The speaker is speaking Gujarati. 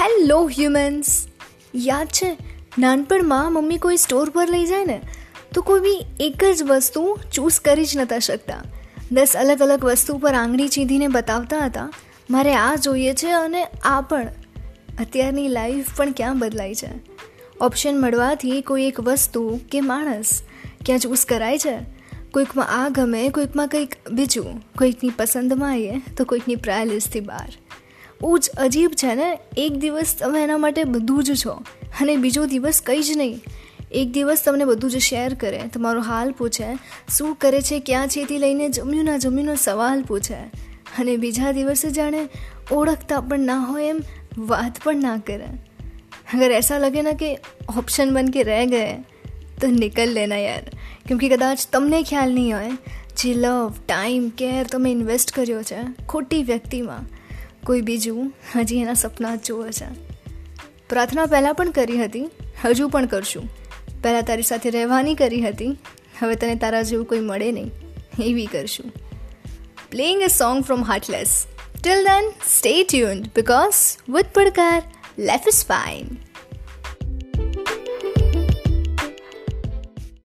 હેલો હ્યુમન્સ યાદ છે, નાનપણમાં મમ્મી કોઈ સ્ટોર પર લઈ જાય ને, તો કોઈ બી એક જ વસ્તુ ચૂઝ કરી જ નહોતા શકતા. દસ અલગ અલગ વસ્તુ પર આંગળી ચીંધીને બતાવતા હતા. મારે આ જોઈએ છે અને આ પણ. અત્યારની લાઈફ પણ ક્યાં બદલાઈ છે? ઓપ્શન મળવાથી કોઈ એક વસ્તુ કે માણસ ક્યાં ચૂઝ કરાય છે? કોઈકમાં આ ગમે, કોઈકમાં કંઈક બીજું. કોઈકની પસંદમાં આવીએ, તો કોઈકની પ્રાયલિસ્ટથી બહાર. બહુ જ અજીબ છે ને? એક દિવસ તમે એના માટે બધું જ છો અને બીજો દિવસ કંઈ જ નહીં. એક દિવસ તમને બધું જ શેર કરે, તમારો હાલ પૂછે, શું કરે છે, ક્યાં છે તે લઈને જમ્યું ના જમ્યુંનો સવાલ પૂછે. અને બીજા દિવસે જાણે ઓળખતા પણ ના હોય એમ વાત પણ ના કરે. અગર એસા લગે ના કે ઓપ્શન બન કે રહે ગયે, તો નિકલ લેના યાર. કેમકે કદાચ તમને ખ્યાલ નહીં હોય, જે લવ, ટાઈમ, કેર તમે ઇન્વેસ્ટ કર્યો છે, ખોટી વ્યક્તિમાં. કોઈ બીજું? હજી એના સપના જ જુએ છે. પ્રાર્થના પહેલાં પણ કરી હતી, હજુ પણ કરશું. પહેલાં તારી સાથે રહેવાની કરી હતી, હવે તને તારા જેવું કોઈ મળે નહીં, એવી કરશું. Playing a song from Heartless till then stay tuned because with પડકાર લાઈફ ઇઝ ફાઇન